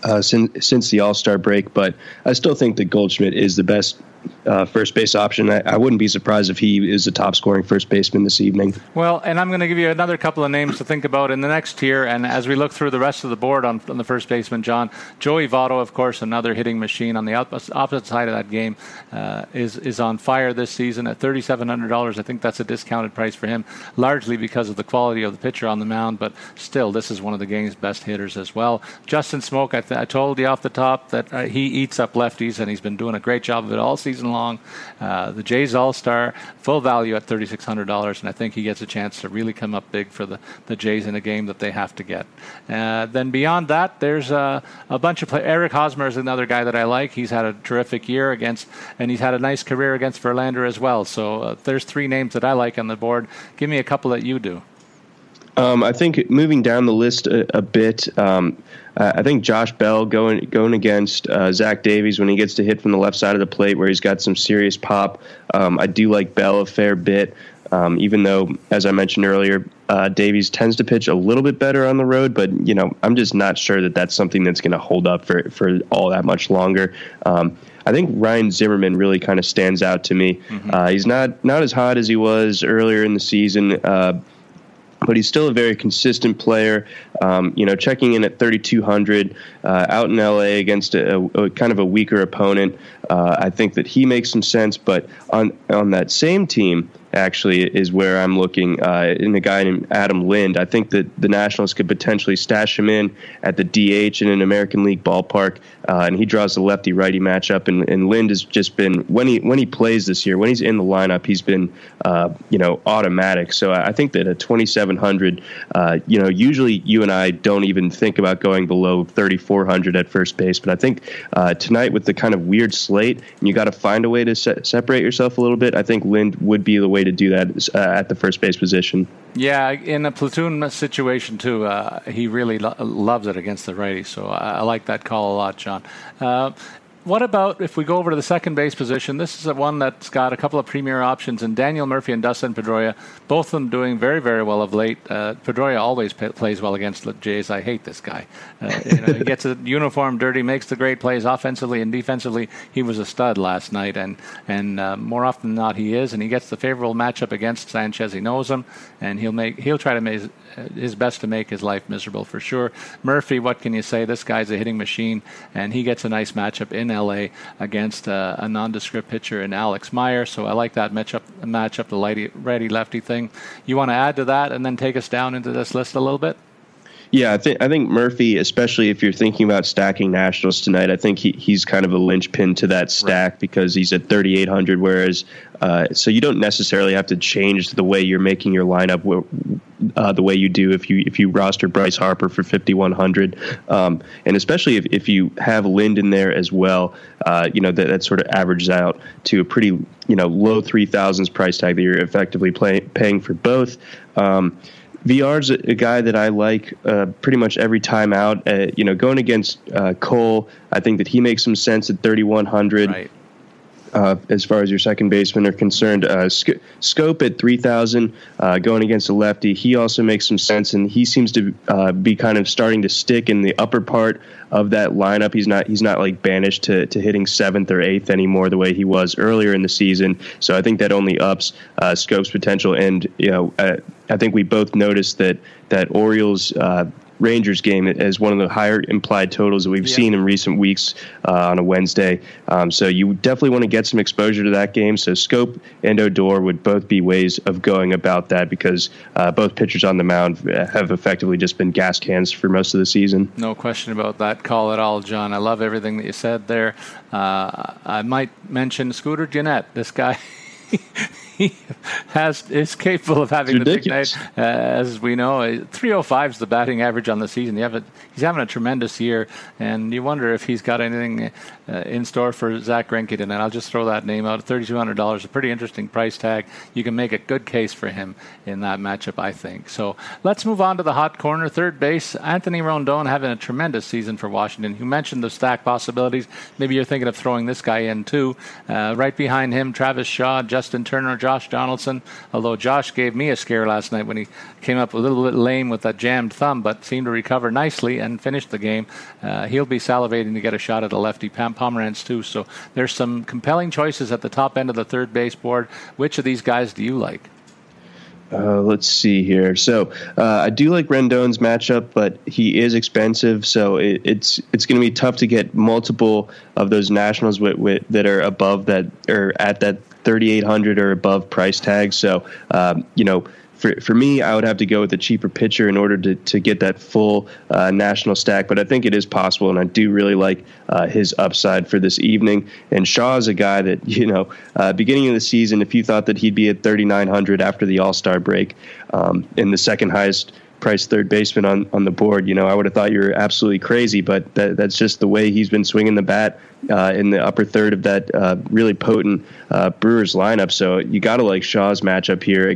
Speaker 2: uh, since since the All Star break. But I still think that Goldschmidt is the best uh, first base option. I, I, wouldn't be surprised if he is the top scoring first baseman this evening.
Speaker 1: Well, and I'm going to give you another couple of names to think about in the next tier. And as we look through the rest of the board on, on the first baseman, John, Joey Votto, of course, another hitting machine on the opposite side of that game, uh, is, is on fire this season at $3,700. I think that's a discounted price for him, largely because of the quality of the pitcher on the mound. But still, this is one of the game's best hitters as well. Justin Smoak, I, th- I told you off the top that uh, he eats up lefties, and he's been doing a great job of it all season long. Uh, the Jays All Star, full value at $3,600, and I think he gets a chance to really come up big for the, the Jays in a game that they have to get. Uh, then beyond that, there's a, a bunch of play- Eric Hosmer is another guy that I like. He's had a terrific year against, and he's had a nice career against Verlander as well. So uh, there's three names that I like on the board. Give me a couple that you do.
Speaker 2: Um, I think moving down the list a, a bit, um, uh, I think Josh Bell going going against uh, Zach Davies when he gets to hit from the left side of the plate where he's got some serious pop. Um, I do like Bell a fair bit. Um, even though, as I mentioned earlier, uh, Davies tends to pitch a little bit better on the road, but you know, I'm just not sure that that's something that's going to hold up for for all that much longer. Um, I think Ryan Zimmerman really kind of stands out to me. Mm-hmm. Uh, he's not not as hot as he was earlier in the season. Uh, but he's still a very consistent player. Um, you know, checking in at 3,200 uh, out in LA against a, a, kind of a weaker opponent. Uh, I think that he makes some sense. But on on that same team, actually is where I'm looking uh, in a guy named Adam Lind. I think that the Nationals could potentially stash him in at the DH in an American League ballpark, uh, and he draws the lefty righty matchup. And, and Lind has just been when he when he plays this year, when he's in the lineup, he's been uh, you know automatic. So I think that at 2,700, uh, you know, usually you and I don't even think about going below 3,400 at first base, but I think uh, tonight with the kind of weird slate, and you got to find a way to se- separate yourself a little bit. I think Lind would be the way way to do that uh, at the first base position.
Speaker 1: Yeah, in a platoon situation too, uh, he really lo- loves it against the righty. So I, I, like that call a lot, John. What about if we go over to the second base position? This is a one that's got a couple of premier options, and Daniel Murphy and Dustin Pedroia, both of them doing very, very well of late. Uh, Pedroia always p- plays well against the Jays. I hate this guy. Uh, you know, he gets a uniform dirty, makes the great plays offensively and defensively. He was a stud last night, and and uh, more often than not, he is. And he gets the favorable matchup against Sanchez. He knows him, and he'll make he'll try to make his best to make his life miserable for sure. Murphy, what can you say? This guy's a hitting machine, and he gets a nice matchup in LA against uh, a nondescript pitcher in Alex Meyer. So I like that matchup, matchup the righty lefty thing. You want to add to that and then take us down into this list a little bit?
Speaker 2: Yeah, I think I think Murphy, especially if you're thinking about stacking Nationals tonight, I think he, he's kind of a linchpin to that stack right. because he's at 3,800. Whereas, uh, so you don't necessarily have to change the way you're making your lineup uh, the way you do if you if you roster Bryce Harper for 5,100, um, and especially if, if you have Lind in there as well, uh, you know that, that sort of averages out to a pretty you know low 3,000s price tag that you're effectively paying for both. Um, Villar's a, a, guy that I like uh, pretty much every time out. Uh, you know, going against uh, Cole, I think that he makes some sense at 3,100. Right. Uh, as far as your second baseman are concerned. Uh, Sc- Schoop at 3,000 uh, going against a lefty. He also makes some sense, and he seems to uh, be kind of starting to stick in the upper part of that lineup. He's not he's not like banished to, to hitting seventh or eighth anymore the way he was earlier in the season. So I think that only ups uh, Schoop's potential. And you know, uh, I think we both noticed that that Orioles Rangers game as one of the higher implied totals that we've yeah. seen in recent weeks uh, on a Wednesday. Um, so you definitely want to get some exposure to that game. So Schoop and Odor would both be ways of going about that because uh, both pitchers on the mound have effectively just been gas cans for most of the season.
Speaker 1: No question about that call at all, John. I love everything that you said there. Uh, I might mention Scooter Gennett. This guy. he has is capable of having the big night, uh, as we know. 305 is the batting average on the season. A, he's having a tremendous year, and you wonder if he's got anything uh, in store for Zack Greinke tonight. I'll just throw that name out. $3,200, a pretty interesting price tag. You can make a good case for him in that matchup, I think. So let's move on to the hot corner. Third base, Anthony Rendon having a tremendous season for Washington. You mentioned the stack possibilities. Maybe you're thinking of throwing this guy in too. Uh, right behind him, Travis Shaw, Justin Turner, Josh Donaldson. Although Josh gave me a scare last night when he came up a little bit lame with that jammed thumb, but seemed to recover nicely and finished the game. Uh, he'll be salivating to get a shot at a lefty. Pam Pomeranz too. So there's some compelling choices at the top end of the third base board. Which of these guys do you like?
Speaker 2: Uh, let's see here. So uh, I do like Rendon's matchup, but he is expensive, so it, it's it's going to be tough to get multiple of those nationals with, with, that are above that or at that 3,800 or above price tag. So, um, you know, for, for me, I would have to go with a cheaper pitcher in order to, to get that full uh, national stack. But I think it is possible, and I do really like uh, his upside for this evening. And Shaw is a guy that, you know, uh, beginning of the season, if you thought that he'd be at 3,900 after the All Star break um, in the second highest price third baseman on, on the board. You know, I would have thought you were absolutely crazy, but that, that's just the way he's been swinging the bat uh, in the upper third of that uh, really potent uh, Brewers lineup. So you got to like Shaw's matchup here,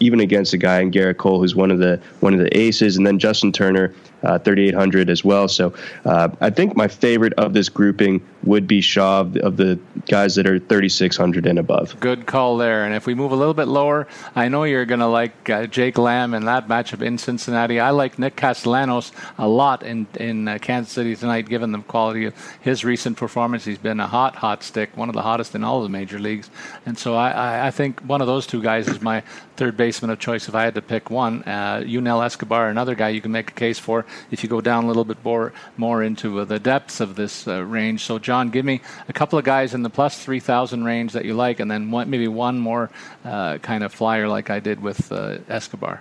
Speaker 2: even against a guy in Gerrit Cole, who's one of the one of the aces, and then Justin Turner, uh, 3,800 as well. So uh, I think my favorite of this grouping would be Shaw of the, guys that are 3,600 and above.
Speaker 1: Good call there. And if we move a little bit lower, I know you're going to like uh, Jake Lamb in that matchup in Cincinnati. I like Nick Castellanos a lot in in uh, Kansas City tonight, given the quality of his recent performance. He's been a hot, hot stick, one of the hottest in all of the major leagues. And so I, I, I think one of those two guys is my third baseman of choice if I had to pick one. Uh, Yunel Escobar, another guy you can make a case for if you go down a little bit more, more into uh, the depths of this uh, range. So, John, give me a couple of guys in the plus 3,000 range that you like, and then one, maybe one more uh, kind of flyer like I did with uh, Escobar.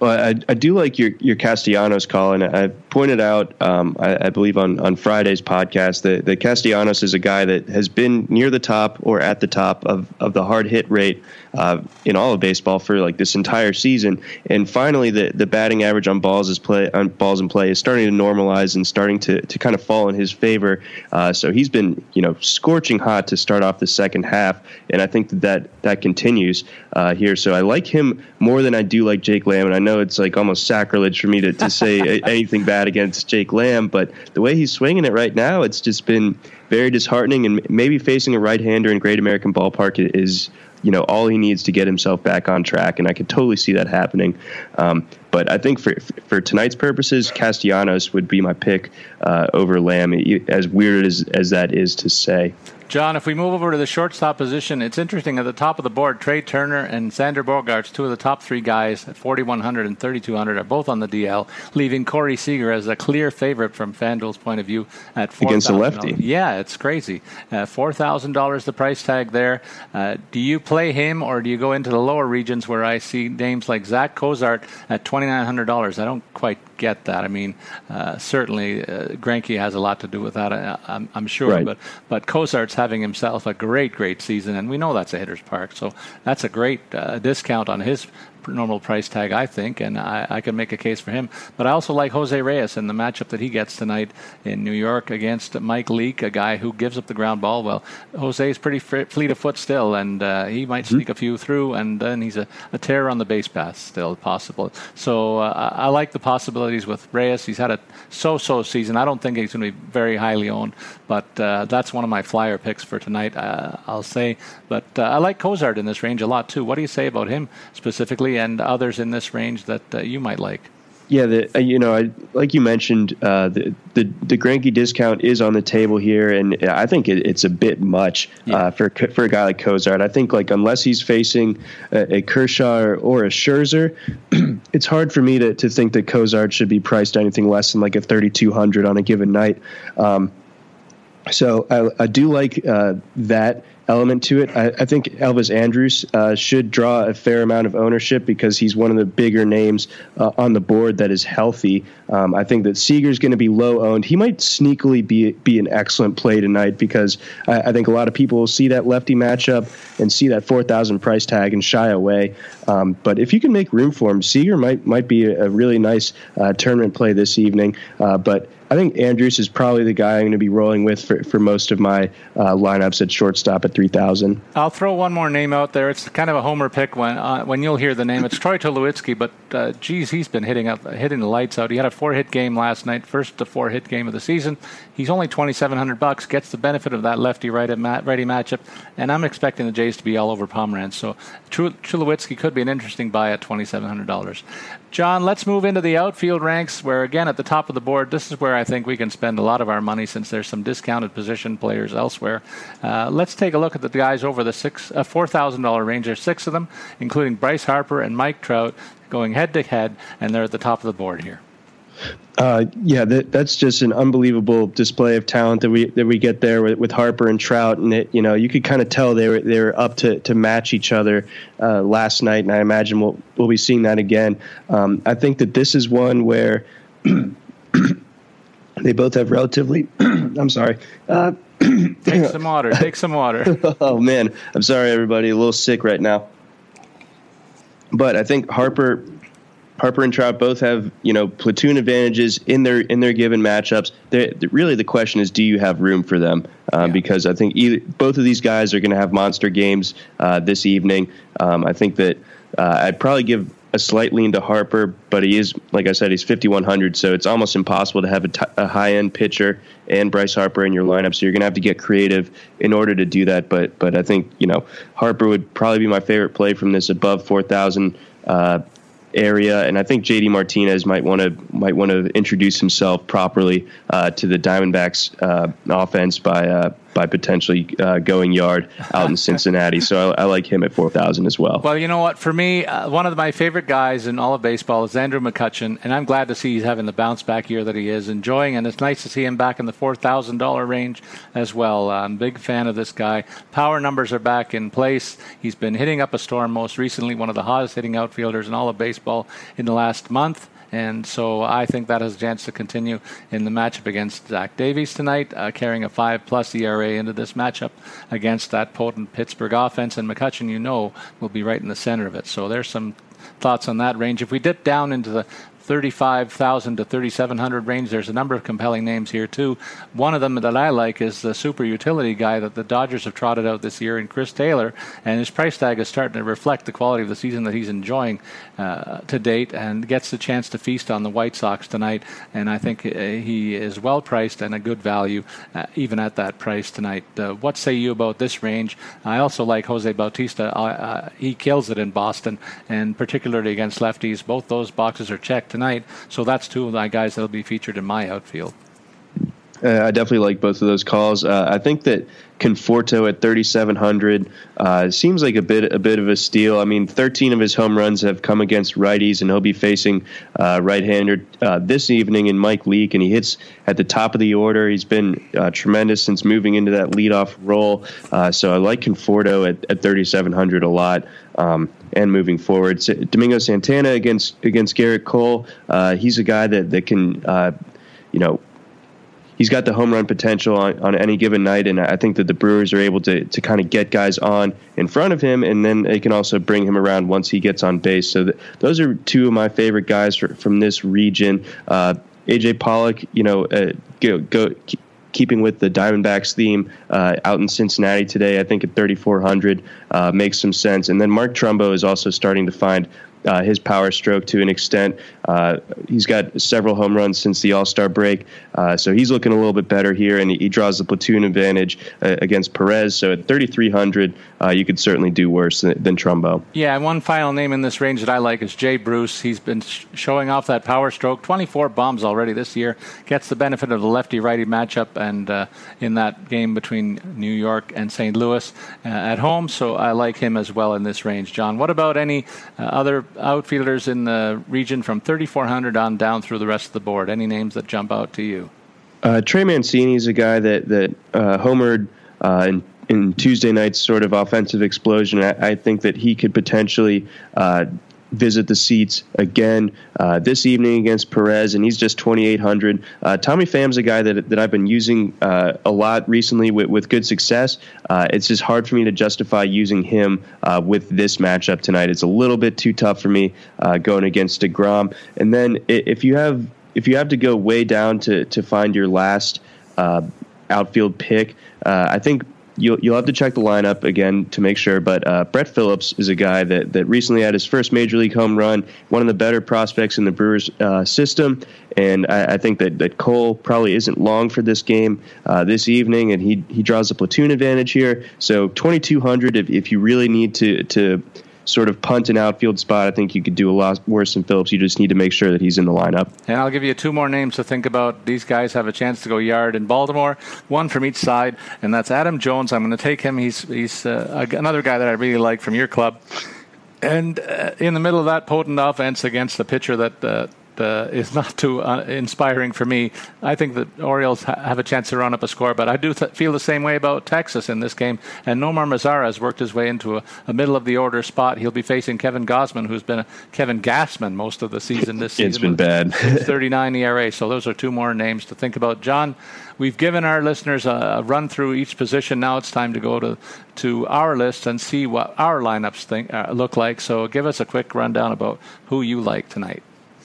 Speaker 2: Well, I, I do like your your Castellanos call, and I pointed out, um, I, I, believe on, on Friday's podcast that, that Castellanos is a guy that has been near the top or at the top of, of the hard hit rate uh, in all of baseball for like this entire season. And finally, the, the batting average on balls is play on balls in play is starting to normalize and starting to, to kind of fall in his favor. Uh, so he's been you know scorching hot to start off the second half, and I think that that, that continues uh, here. So I like him more than I do like Jake Lamb, and I know it's like almost sacrilege for me to, to say anything bad against Jake Lamb, but the way he's swinging it right now, it's just been very disheartening. And maybe facing a right-hander in Great American Ballpark is you know all he needs to get himself back on track, and I could totally see that happening. Um, but I think for for tonight's purposes, Castellanos would be my pick uh, over Lamb, as weird as as that is to say.
Speaker 1: John, if we move over to the shortstop position, it's interesting at the top of the board. Trea Turner and Xander Bogaerts, two of the top three guys at 4,100 and 3,200, are both on the DL, leaving Corey Seager as a clear favorite from FanDuel's point of view at 4,
Speaker 2: against the lefty.
Speaker 1: Yeah, it's crazy. Uh, Four thousand dollars the price tag there. Uh, do you play him or do you go into the lower regions where I see names like Zack Cozart at 2,900 dollars? I don't quite get that. I mean, uh, certainly uh, Greinke has a lot to do with that. I, am sure,
Speaker 2: right.
Speaker 1: but but Cozart's having himself a great, great season, and we know that's a hitter's park. So that's a great uh, discount on his normal price tag, I think, and I, I, can make a case for him. But I also like Jose Reyes in the matchup that he gets tonight in New York against Mike Leake, a guy who gives up the ground ball. Well, Jose is pretty fleet of foot still, and uh, he might mm-hmm. sneak a few through, and then he's a, a terror on the base pass still possible. So uh, I like the possibilities with Reyes. He's had a so-so season. I don't think he's going to be very highly owned, but uh, that's one of my flyer picks for tonight. Uh, I'll say, but uh, I like Cozart in this range a lot too. What do you say about him specifically? And others in this range that uh, you might like?
Speaker 2: Yeah, the, uh, you know, I, like you mentioned, uh, the, the the Greinke discount is on the table here, and I think it, it's a bit much yeah. uh, for for a guy like Cozart. I think like unless he's facing a, a Kershaw or, or, a Scherzer, it's hard for me to, to think that Cozart should be priced anything less than like a 3,200 on a given night. Um, so I, I, do like uh, that element to it. I, I think Elvis Andrus uh, should draw a fair amount of ownership because he's one of the bigger names uh, on the board that is healthy. Um, I think that Seager's going to be low owned. He might sneakily be be an excellent play tonight because I, I think a lot of people will see that lefty matchup and see that four thousand price tag and shy away. Um, but if you can make room for him, Seager might might be a, a really nice uh, tournament play this evening. Uh, but I think Andrus is probably the guy I'm going to be rolling with for, for most of my uh, lineups at shortstop at 3,000.
Speaker 1: I'll throw one more name out there. It's kind of a homer pick when uh, when you'll hear the name. It's Troy Tulowitzki, but uh, geez, he's been hitting up hitting the lights out. He had a four hit game last night, first to four hit game of the season. He's only 2,700 bucks, gets the benefit of that lefty righty ready matchup, and I'm expecting the Jays to be all over Pomeranz. So Tulowitzki could be an interesting buy at $2,700. John, let's move into the outfield ranks, where again at the top of the board, this is where I think we can spend a lot of our money since there's some discounted position players elsewhere. Uh, let's take a look at the guys over the six uh, four thousand dollar range. There's six of them, including Bryce Harper and Mike Trout, going head to head, and they're at the top of the board here.
Speaker 2: Uh, yeah, that, that's just an unbelievable display of talent that we that we get there with, with Harper and Trout, and it, you know you could kind of tell they were they were up to, to match each other uh, last night, and I imagine we'll we'll be seeing that again. Um, I think that this is one where they both have relatively. I'm sorry. Uh,
Speaker 1: take some water. Take some water.
Speaker 2: oh man, I'm sorry, everybody. A little sick right now. But I think Harper Harper and Trout both have you know platoon advantages in their in their given matchups. They're, really, the question is, do you have room for them? Um, yeah. Because I think either, both of these guys are going to have monster games uh, this evening. Um, I think that uh, I'd probably give a slight lean to Harper, but he is, like I said, he's 5100, so it's almost impossible to have a, t- a high end pitcher and Bryce Harper in your lineup. So you're going to have to get creative in order to do that. But but I think you know Harper would probably be my favorite play from this above 4000 uh, area, and I think JD Martinez might want to might want to introduce himself properly uh, to the Diamondbacks uh, offense by uh, by potentially uh, going yard out in Cincinnati. So I, I, like him at 4,000 as well.
Speaker 1: Well, you know what? For me, uh, one of my favorite guys in all of baseball is Andrew McCutchen, and I'm glad to see he's having the bounce back year that he is enjoying, and it's nice to see him back in the $4,000 range as well. I'm a big fan of this guy. Power numbers are back in place. He's been hitting up a storm most recently, one of the hottest hitting outfielders in all of baseball in the last month. And so I think that has a chance to continue in the matchup against Zach Davies tonight, uh, carrying a five plus ERA into this matchup against that potent Pittsburgh offense. And McCutchen, you know, will be right in the center of it. So there's some thoughts on that range. If we dip down into the 35,000 to 3,700 range. There's a number of compelling names here, too. One of them that I like is the super utility guy that the Dodgers have trotted out this year in Chris Taylor, and his price tag is starting to reflect the quality of the season that he's enjoying uh, to date and gets the chance to feast on the White Sox tonight. And I think uh, he is well priced and a good value, uh, even at that price tonight. Uh, what say you about this range? I also like Jose Bautista. He kills it in Boston, and particularly against lefties. Both those boxes are checked tonight. So that's two of my guys that'll be featured in my outfield.
Speaker 2: Uh, I definitely like both of those calls. Uh, I think that Conforto at 3,700 uh, seems like a bit a bit of a steal. I mean, 13 of his home runs have come against righties, and he'll be facing uh, right-hander uh, this evening in Mike Leake, and he hits at the top of the order. He's been tremendous since moving into that leadoff role. so I like Conforto at, at 3,700 a lot. Um, and moving forward, Domingo Santana against against Gerrit Cole, he's a guy that that can, you know he's got the home run potential on, on any given night, and I think that the Brewers are able to to kind of get guys on in front of him, and then they can also bring him around once he gets on base. So the, those are two of my favorite guys for, from this region. Uh, AJ Pollock, you know, uh, go, go keeping with the Diamondbacks theme uh, out in Cincinnati today. I think at 3,400 uh, makes some sense. And then Mark Trumbo is also starting to find uh, his power stroke to an extent. Uh, he's got several home runs since the All Star break, uh, so he's looking a little bit better here, and he draws the platoon advantage uh, against Perez. So at 3,300, uh, you could certainly do worse than, than, Trumbo.
Speaker 1: Yeah, one final name in this range that I like is Jay Bruce. He's been sh- showing off that power stroke, 24 bombs already this year. Gets the benefit of the lefty righty matchup, and uh, in that game between New York and St. Louis at home, so I like him as well in this range. John, what about any other outfielders in the region from 3,400 on down through the rest of the board. Any names that jump out to you?
Speaker 2: Uh, Trey Mancini is a guy that that uh, homered uh, in in Tuesday night's sort of offensive explosion. I, I think that he could potentially uh, visit the seats again uh, this evening against Perez, and he's just 2,800. Uh, Tommy Pham's a guy that, that I've been using uh, a lot recently with, with good success. Uh, it's just hard for me to justify using him uh, with this matchup tonight. It's a little bit too tough for me uh, going against DeGrom. And then if you have if you have to go way down to to find your last outfield pick, I think you'll you'll have to check the lineup again to make sure. But uh, Brett Phillips is a guy that that recently had his first major league home run, one of the better prospects in the Brewers uh, system, and I, I, think that that Cole probably isn't long for this game uh, this evening, and he he draws a platoon advantage here. So 2200 if if you really need to to sort of punt an outfield spot, I think you could do a lot worse than Phillips. You just need to make sure that he's in the lineup.
Speaker 1: And I'll give you two more names to think about. These guys have a chance to go yard in Baltimore, one from each side, and that's Adam Jones. I'm going to take him. He's he's uh, another guy that I really like from your club. And uh, in the middle of that potent offense against the pitcher that uh, uh, is not too uh, inspiring for me. I think the Orioles ha- have a chance to run up a score, but I do th- feel the same way about Texas in this game. And Nomar Mazara has worked his way into a, a, middle of the order spot. He'll be facing Kevin Gausman, who's been a Kevin Gassman most of the season this season.
Speaker 2: it's been bad.
Speaker 1: 39 ERA. So those are two more names to think about. John, we've given our listeners a, a, run through each position. Now it's time to go to to our list and see what our lineups think uh, look like. So give us a quick rundown about who you like tonight.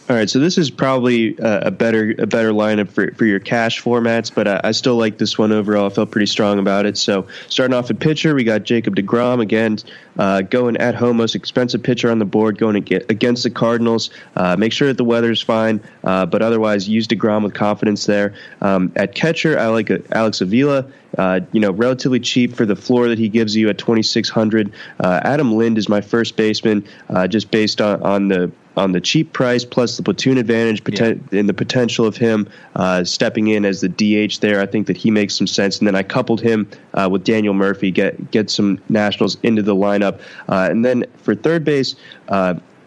Speaker 2: All right, so this is probably a better a better lineup for, for your cash formats, but I, I, still like this one overall. I felt pretty strong about it. So starting off at pitcher, we got Jacob Degrom again, uh, going at home, most expensive pitcher on the board, going against the Cardinals. Uh, make sure that the weather's fine, uh, but otherwise use Degrom with confidence there. Um, at catcher, I like uh, Alex Avila. Uh, you know, relatively cheap for the floor that he gives you at 2,600. Uh, Adam Lind is my first baseman, uh, just based on, on the on the cheap price plus the platoon advantage poten- yeah. and the potential of him uh, stepping in as the DH there. I think that he makes some sense. And then I coupled him uh, with Daniel Murphy, get get some Nationals into the lineup. Uh, and then for third base,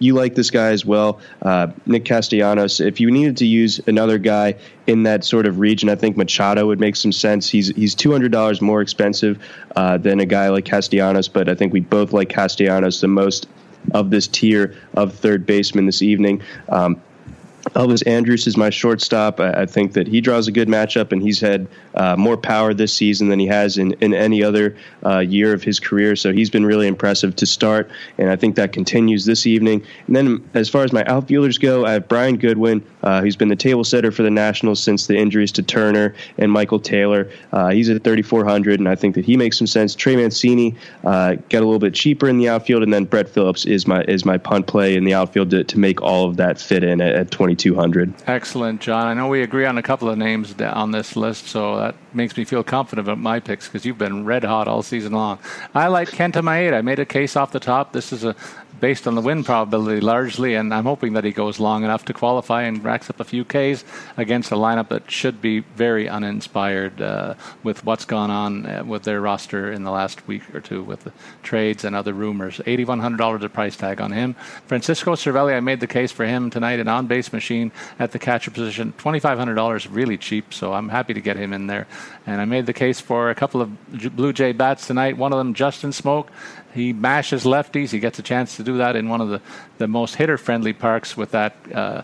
Speaker 2: you like this guy as well, uh, Nick Castellanos. If you needed to use another guy in that sort of region, I think Machado would make some sense. He's he's two hundred dollars more expensive uh, than a guy like Castellanos, but I think we both like Castellanos the most of this tier of third baseman this evening. Um, Elvis Andrus is my shortstop. I, I, think that he draws a good matchup, and he's had uh, more power this season than he has in, in any other uh, year of his career. So he's been really impressive to start, and I think that continues this evening. And then as far as my outfielders go, I have Brian Goodwin, uh, who's been the table setter for the Nationals since the injuries to Turner and Michael Taylor. Uh, he's at 3,400, and I think that he makes some sense. Trey Mancini uh, got a little bit cheaper in the outfield, and then Brett Phillips is my is my punt play in the outfield to, to make all of that fit in at, at 2,200.
Speaker 1: Excellent, John. I know we agree on a couple of names on this list, so that makes me feel confident about my picks because you've been red hot all season long. I like Kenta Maeda. I made a case off the top. This is a based on the win probability largely, and I'm hoping that he goes long enough to qualify and racks up a few Ks against a lineup that should be very uninspired uh, with what's gone on uh, with their roster in the last week or two with the trades and other rumors. $8,100 a price tag on him. Francisco Cervelli, I made the case for him tonight, an on base machine at the catcher position. $2,500 really cheap, so I'm happy to get him in there. And I made the case for a couple of Blue Jay bats tonight. One of them, Justin Smoak, he mashes lefties. He gets a chance to do that in one of the, the most hitter friendly parks with that uh,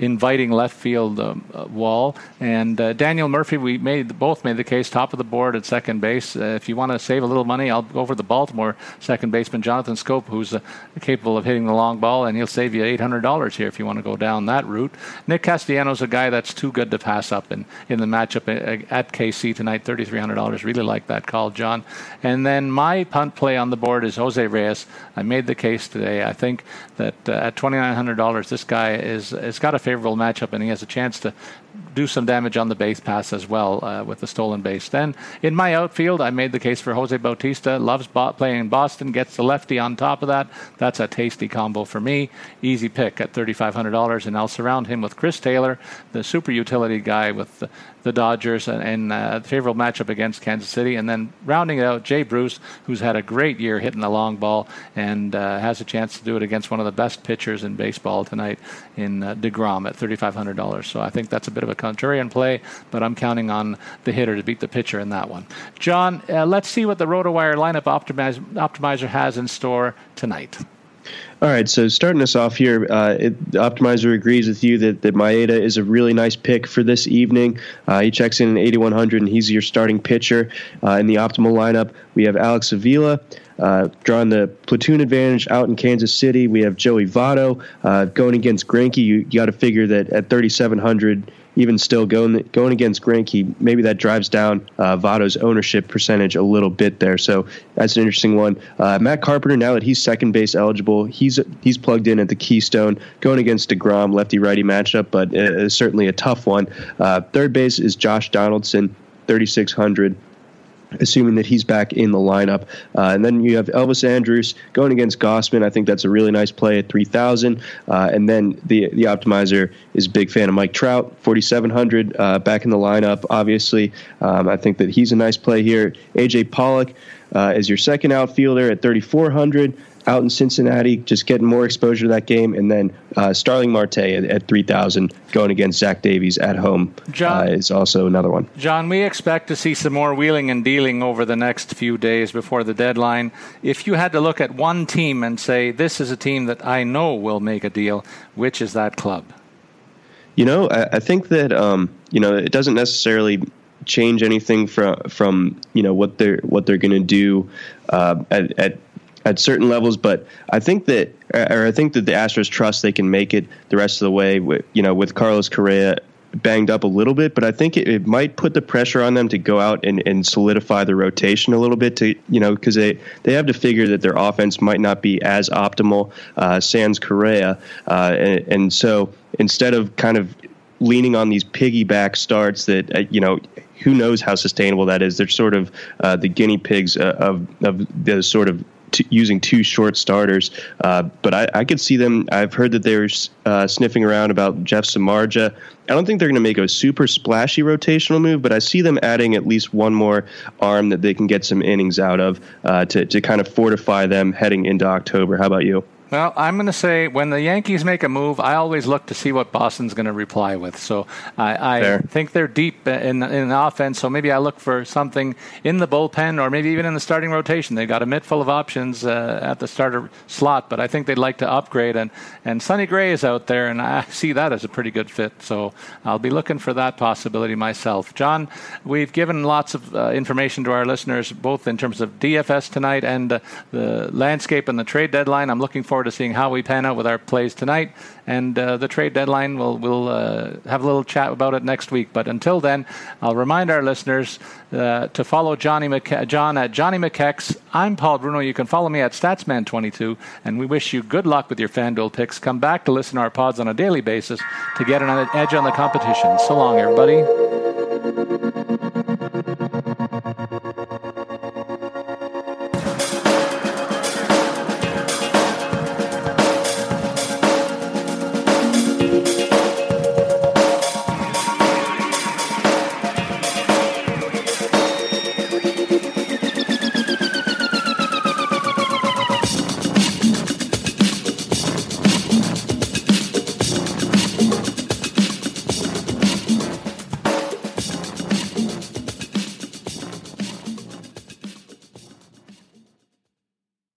Speaker 1: inviting left field um, uh, wall. And uh, Daniel Murphy, we made both made the case top of the board at second base. Uh, if you want to save a little money, I'll go over the Baltimore second baseman Jonathan Schoop, who's uh, capable of hitting the long ball, and he'll save you eight hundred dollars here if you want to go down that route. Nick Castellanos, a guy that's too good to pass up in in the matchup uh, at KC tonight, thirty three hundred dollars. Really like that call, John. And then my punt play on the board is Jose Reyes. I made the case today. I think that uh, at twenty nine hundred dollars, this guy is has got a favorable matchup, and he has a chance to do some damage on the base pass as well uh, with the stolen base. Then in my outfield, I made the case for Jose Bautista. Loves bo- playing in Boston, gets the lefty on top of that. That's a tasty combo for me. Easy pick at $3,500, and I'll surround him with Chris Taylor, the super utility guy with the, the Dodgers and, and uh, favorable matchup against Kansas City. And then rounding it out, Jay Bruce, who's had a great year hitting the long ball and uh, has a chance to do it against one of the best pitchers in baseball tonight in uh, DeGrom at $3,500. So I think that's a bit of a contrarian play, but I'm counting on the hitter to beat the pitcher in that one. John, uh, let's see what the RotoWire lineup optimizer, optimizer has in store tonight.
Speaker 2: All right, so starting us off here, uh, it, the optimizer agrees with you that, that Maeda is a really nice pick for this evening. Uh, he checks in at 8,100, and he's your starting pitcher. Uh, in the optimal lineup, we have Alex Avila. Uh, drawing the platoon advantage out in Kansas City, we have Joey Votto uh, going against Greinke. You, you got to figure that at 3,700, even still going going against Greinke, maybe that drives down uh, Votto's ownership percentage a little bit there. So that's an interesting one. Uh, Matt Carpenter, now that he's second base eligible, he's he's plugged in at the Keystone, going against Degrom, lefty righty matchup, but uh, certainly a tough one. Uh, third base is Josh Donaldson, 3600 assuming that he's back in the lineup. Uh, and then you have Elvis Andrus going against Gausman. I think that's a really nice play at 3,000. Uh, and then the the optimizer is a big fan of Mike Trout, 4,700 uh, back in the lineup, obviously. Um, I think that he's a nice play here. AJ Pollock uh, is your second outfielder at 3,400 out in Cincinnati, just getting more exposure to that game, and then uh, Starling Marte at, at three thousand going against Zach Davies at home John, uh, is also another one.
Speaker 1: John, we expect to see some more wheeling and dealing over the next few days before the deadline. If you had to look at one team and say this is a team that I know will make a deal, which is that club?
Speaker 2: You know, I, I think that um, you know it doesn't necessarily change anything from from you know what they're what they're going to do uh, at, at at certain levels, but I think that, or I think that the Astros trust they can make it the rest of the way. With, you know, with Carlos Correa banged up a little bit, but I think it, it might put the pressure on them to go out and, and solidify the rotation a little bit. To you know, because they they have to figure that their offense might not be as optimal. Uh, sans Correa, uh, and, and so instead of kind of leaning on these piggyback starts that uh, you know who knows how sustainable that is. They're sort of uh, the guinea pigs uh, of of the sort of using two short starters. Uh, but I, I, could see them. I've heard that they're uh, sniffing around about Jeff Samardzija. I don't think they're going to make a super splashy rotational move, but I see them adding at least one more arm that they can get some innings out of uh, to to kind of fortify them heading into October. How about you?
Speaker 1: Well, I'm going to say when the Yankees make a move, I always look to see what Boston's going to reply with. So I, I think they're deep in in offense. So maybe I look for something in the bullpen or maybe even in the starting rotation. They've got a mitt full of options uh, at the starter slot, but I think they'd like to upgrade. And and Sonny Gray is out there, and I see that as a pretty good fit. So I'll be looking for that possibility myself. John, we've given lots of uh, information to our listeners, both in terms of DFS tonight and uh, the landscape and the trade deadline. I'm looking forward forward to seeing how we pan out with our plays tonight. And uh, the trade deadline, we'll, we'll uh, have a little chat about it next week. But until then, I'll remind our listeners uh, to follow Johnny John at Johnny McKechs. I'm Paul Bruno. You can follow me at Statsman22. And we wish you good luck with your FanDuel picks. Come back to listen to our pods on a daily basis to get an edge on the competition. So long, everybody.